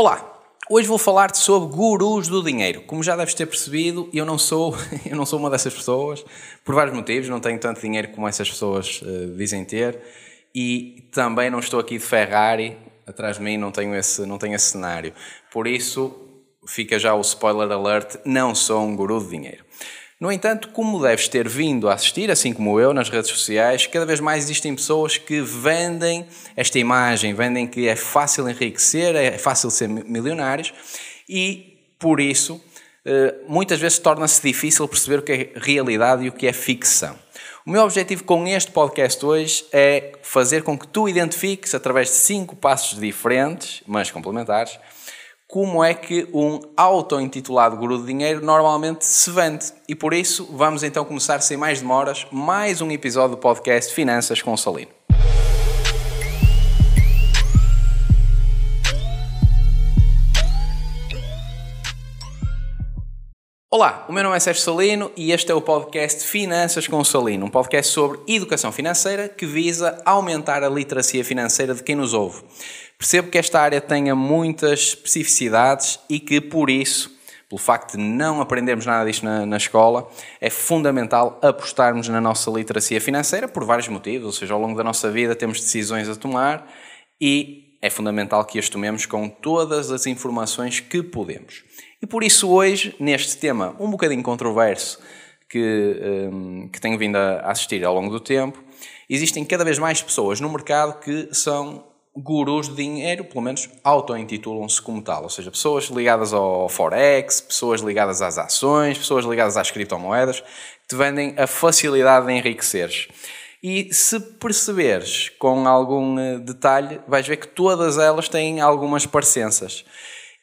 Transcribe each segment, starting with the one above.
Olá! Hoje vou falar-te sobre gurus do dinheiro. Como já deves ter percebido, eu não sou, eu não sou uma dessas pessoas, por vários motivos. Não tenho tanto dinheiro como essas pessoas uh, dizem ter e também não estou aqui de Ferrari atrás de mim, não tenho esse, não tenho esse cenário. Por isso, fica já o spoiler alert: não sou um guru de dinheiro. No entanto, como deves ter vindo a assistir, assim como eu, nas redes sociais, cada vez mais existem pessoas que vendem esta imagem, vendem que é fácil enriquecer, é fácil ser milionários e, por isso, eh, muitas vezes torna-se difícil perceber o que é realidade e o que é ficção. O meu objetivo com este podcast hoje é fazer com que tu identifiques, através de cinco passos diferentes, mas complementares, como é que um auto-intitulado guru de dinheiro normalmente se vende. E por isso, vamos então começar sem mais demoras, mais um episódio do podcast Finanças com Salino. Olá, o meu nome é Sérgio Salino e este é o podcast Finanças com Salino, um podcast sobre educação financeira que visa aumentar a literacia financeira de quem nos ouve. Percebo que esta área tenha muitas especificidades e que, por isso, pelo facto de não aprendermos nada disto na, na, escola, é fundamental apostarmos na nossa literacia financeira por vários motivos, ou seja, ao longo da nossa vida temos decisões a tomar e é fundamental que as tomemos com todas as informações que podemos. E por isso hoje, neste tema um bocadinho controverso que, um, que tenho vindo a assistir ao longo do tempo, existem cada vez mais pessoas no mercado que são gurus de dinheiro, pelo menos auto-intitulam-se como tal, ou seja, pessoas ligadas ao Forex, pessoas ligadas às ações, pessoas ligadas às criptomoedas, que te vendem a facilidade de enriqueceres. E se perceberes com algum eh, detalhe, vais ver que todas elas têm algumas parecenças.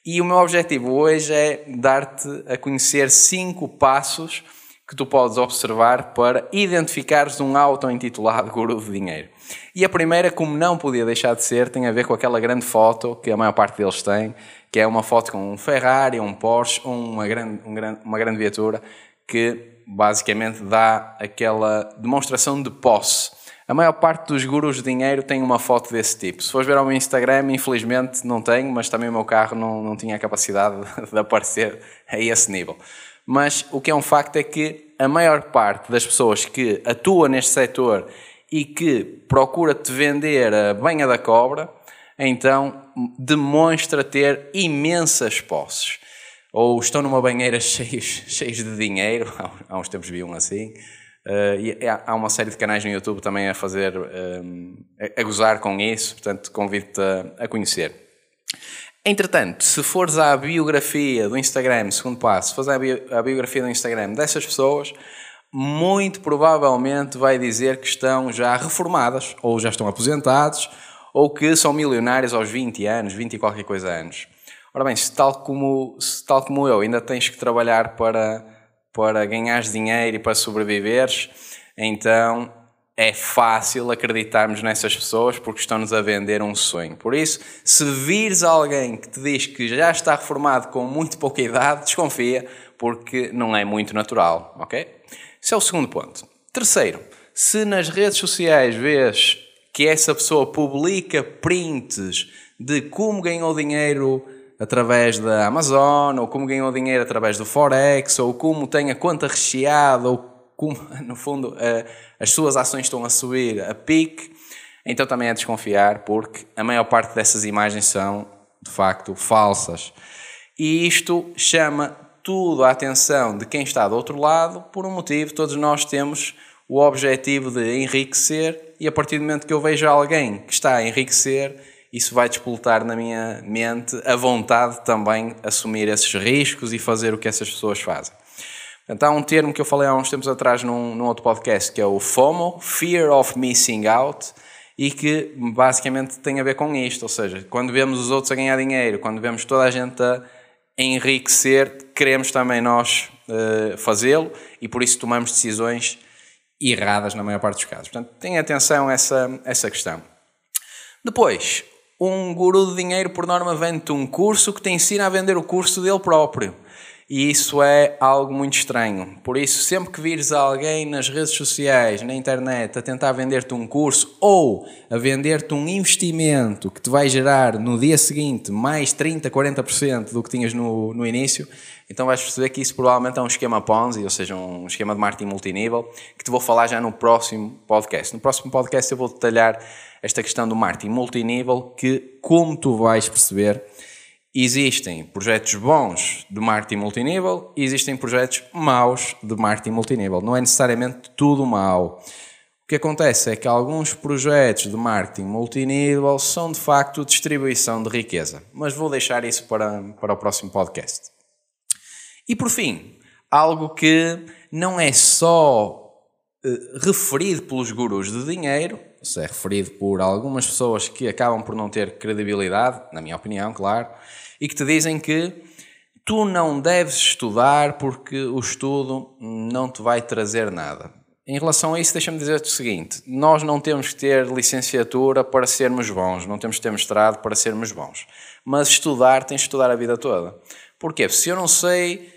E o meu objetivo hoje é dar-te a conhecer cinco passos que tu podes observar para identificares um auto-intitulado guru de dinheiro. E a primeira, como não podia deixar de ser, tem a ver com aquela grande foto que a maior parte deles tem, que é uma foto com um Ferrari, um Porsche, uma grande, um uma grande viatura, que basicamente dá aquela demonstração de posse. A maior parte dos gurus de dinheiro tem uma foto desse tipo. Se fores ver ao meu Instagram, infelizmente não tenho, mas também o meu carro não, não tinha a capacidade de aparecer a esse nível. Mas o que é um facto é que a maior parte das pessoas que atua neste setor e que procura-te vender a banha da cobra, então demonstra ter imensas posses. Ou estão numa banheira cheios, cheios de dinheiro, há uns tempos vi um assim, uh, e há uma série de canais no YouTube também a fazer, um, a gozar com isso, portanto convido-te a, a conhecer. Entretanto, se fores à biografia do Instagram, segundo passo, se fores à biografia do Instagram dessas pessoas, muito provavelmente vai dizer que estão já reformadas, ou já estão aposentados, ou que são milionários aos 20 anos, 20 e qualquer coisa anos. Ora bem, se tal como, se tal como eu ainda tens que trabalhar para, para ganhares dinheiro e para sobreviveres, então é fácil acreditarmos nessas pessoas porque estão-nos a vender um sonho. Por isso, se vires alguém que te diz que já está reformado com muito pouca idade, desconfia, porque não é muito natural, ok? Esse é o segundo ponto. Terceiro, se nas redes sociais vês que essa pessoa publica prints de como ganhou dinheiro através da Amazon, ou como ganhou dinheiro através do Forex, ou como tem a conta recheada, ou como, no fundo, as suas ações estão a subir a pique, então também é desconfiar, porque a maior parte dessas imagens são, de facto, falsas. E isto chama tudo a atenção de quem está do outro lado por um motivo. Todos nós temos o objetivo de enriquecer e a partir do momento que eu vejo alguém que está a enriquecer, isso vai despoltar na minha mente a vontade de também assumir esses riscos e fazer o que essas pessoas fazem. Então, há um termo que eu falei há uns tempos atrás num, num outro podcast que é o FOMO, Fear of Missing Out, e que basicamente tem a ver com isto, ou seja, quando vemos os outros a ganhar dinheiro, quando vemos toda a gente a enriquecer, queremos também nós uh, fazê-lo e por isso tomamos decisões erradas na maior parte dos casos. Portanto, tenha atenção a essa, essa questão. Depois, um guru de dinheiro, por norma, vende um curso que te ensina a vender o curso dele próprio. E isso é algo muito estranho. Por isso, sempre que vires alguém nas redes sociais, na internet, a tentar vender-te um curso ou a vender-te um investimento que te vai gerar no dia seguinte mais 30, 40% do que tinhas no, no início, então vais perceber que isso provavelmente é um esquema Ponzi, ou seja, um esquema de marketing multinível, que te vou falar já no próximo podcast. No próximo podcast eu vou detalhar esta questão do marketing multinível, que, como tu vais perceber, Existem projetos bons de marketing multinível e existem projetos maus de marketing multinível. Não é necessariamente tudo mau. O que acontece é que alguns projetos de marketing multinível são de facto distribuição de riqueza. Mas vou deixar isso para, para o próximo podcast. E por fim, algo que não é só referido pelos gurus de dinheiro, se é referido por algumas pessoas que acabam por não ter credibilidade, na minha opinião, claro e que te dizem que tu não deves estudar porque o estudo não te vai trazer nada. Em relação a isso, deixa-me dizer-te o seguinte: nós não temos que ter licenciatura para sermos bons, não temos que ter mestrado para sermos bons. Mas estudar, tens de estudar a vida toda. Porquê? Se eu não sei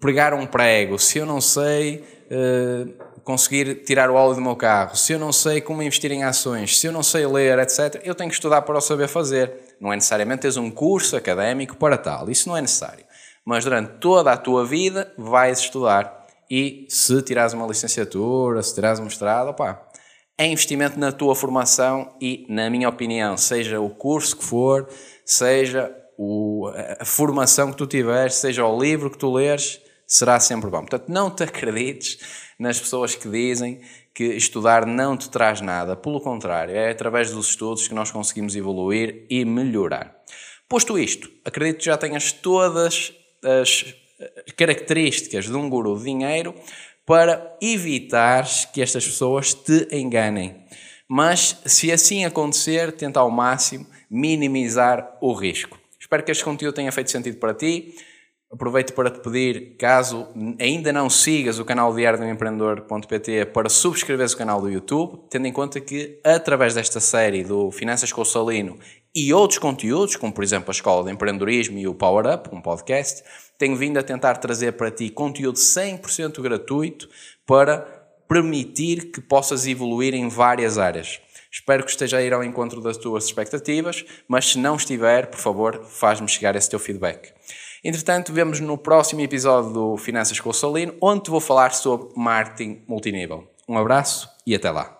pregar um prego, se eu não sei uh, conseguir tirar o óleo do meu carro, se eu não sei como investir em ações, se eu não sei ler, etc., eu tenho que estudar para o saber fazer. Não é necessariamente teres um curso académico para tal, isso não é necessário. Mas durante toda a tua vida vais estudar e se tirares uma licenciatura, se tirares um mestrado, opá, é investimento na tua formação e, na minha opinião, seja o curso que for, seja o, a formação que tu tiveres, seja o livro que tu leres, será sempre bom. Portanto, não te acredites nas pessoas que dizem que estudar não te traz nada. Pelo contrário, é através dos estudos que nós conseguimos evoluir e melhorar. Posto isto, acredito que já tenhas todas as características de um guru de dinheiro para evitar que estas pessoas te enganem. Mas, se assim acontecer, tenta ao máximo minimizar o risco. Espero que este conteúdo tenha feito sentido para ti. Aproveito para te pedir, caso ainda não sigas o canal Diário do Empreendedor.pt, para subscreveres o canal do YouTube, tendo em conta que, através desta série do Finanças com o Salino e outros conteúdos, como por exemplo a Escola de Empreendedorismo e o Power Up, um podcast, tenho vindo a tentar trazer para ti conteúdo 100% gratuito para permitir que possas evoluir em várias áreas. Espero que esteja a ir ao encontro das tuas expectativas, mas se não estiver, por favor, faz-me chegar esse teu feedback. Entretanto, vemos no próximo episódio do Finanças com o Salino, onde vou falar sobre marketing multinível. Um abraço e até lá.